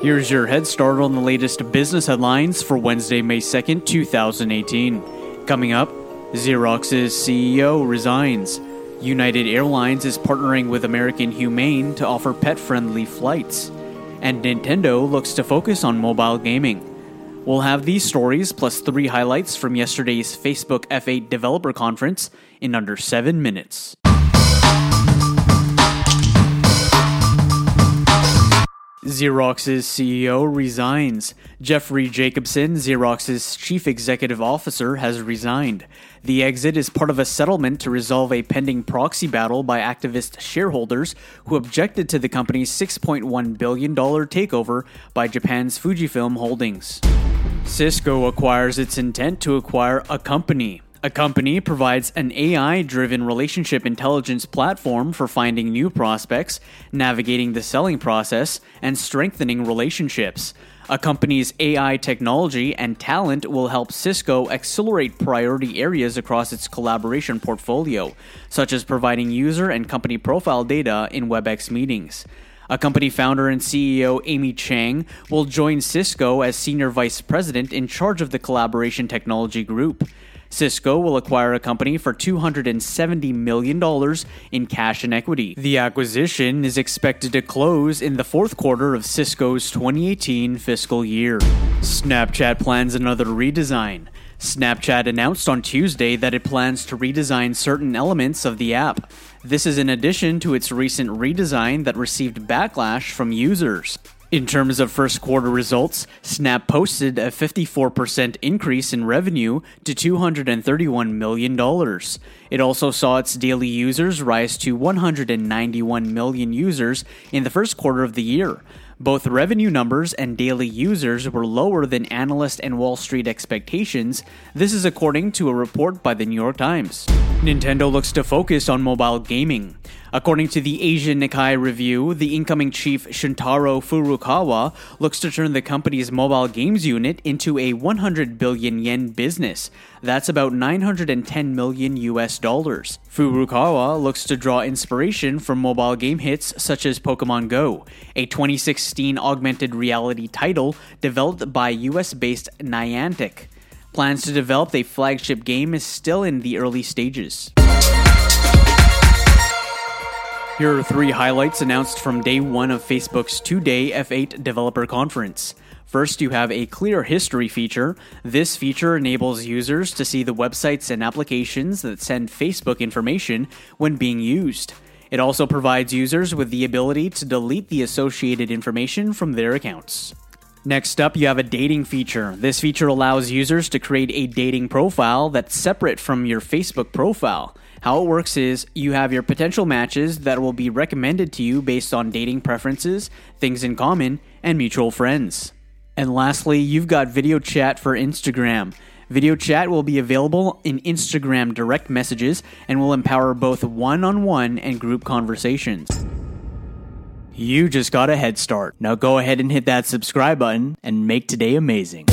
Here's your head start on the latest business headlines for Wednesday, May 2nd, 2018. Coming up, Xerox's CEO resigns. United Airlines is partnering with American Humane to offer pet friendly flights. And Nintendo looks to focus on mobile gaming. We'll have these stories plus three highlights from yesterday's Facebook F8 Developer Conference in under seven minutes. Xerox's CEO resigns. Jeffrey Jacobson, Xerox's chief executive officer, has resigned. The exit is part of a settlement to resolve a pending proxy battle by activist shareholders who objected to the company's $6.1 billion takeover by Japan's Fujifilm Holdings. Cisco acquires its intent to acquire Accompany. Accompany provides an AI driven relationship intelligence platform for finding new prospects, navigating the selling process, and strengthening relationships. Accompany's AI technology and talent will help Cisco accelerate priority areas across its collaboration portfolio, such as providing user and company profile data in WebEx meetings. Accompany founder and CEO Amy Chang will join Cisco as Senior Vice President in charge of the Collaboration Technology Group. Cisco will acquire Accompany for $270 million in cash and equity. The acquisition is expected to close in the fourth quarter of Cisco's 2018 fiscal year. Snapchat plans another redesign. Snapchat announced on Tuesday that it plans to redesign certain elements of the app. This is in addition to its recent redesign that received backlash from users. In terms of first quarter results, Snap posted a 54% increase in revenue to $231 million. It also saw its daily users rise to 191 million users in the first quarter of the year. Both revenue numbers and daily users were lower than analyst and Wall Street expectations. This is according to a report by the New York Times. Nintendo looks to focus on mobile gaming. According to the Asian Nikkei review, the incoming chief Shuntaro Furukawa looks to turn the company's mobile games unit into a 100 billion yen business. That's about 910 million US dollars. Furukawa looks to draw inspiration from mobile game hits such as Pokemon Go, a 2016 augmented reality title developed by US based Niantic. Plans to develop a flagship game is still in the early stages. Here are three highlights announced from day one of Facebook's two day F8 developer conference. First, you have a clear history feature. This feature enables users to see the websites and applications that send Facebook information when being used. It also provides users with the ability to delete the associated information from their accounts. Next up, you have a dating feature. This feature allows users to create a dating profile that's separate from your Facebook profile. How it works is you have your potential matches that will be recommended to you based on dating preferences, things in common, and mutual friends. And lastly, you've got video chat for Instagram. Video chat will be available in Instagram direct messages and will empower both one on one and group conversations. You just got a head start. Now go ahead and hit that subscribe button and make today amazing.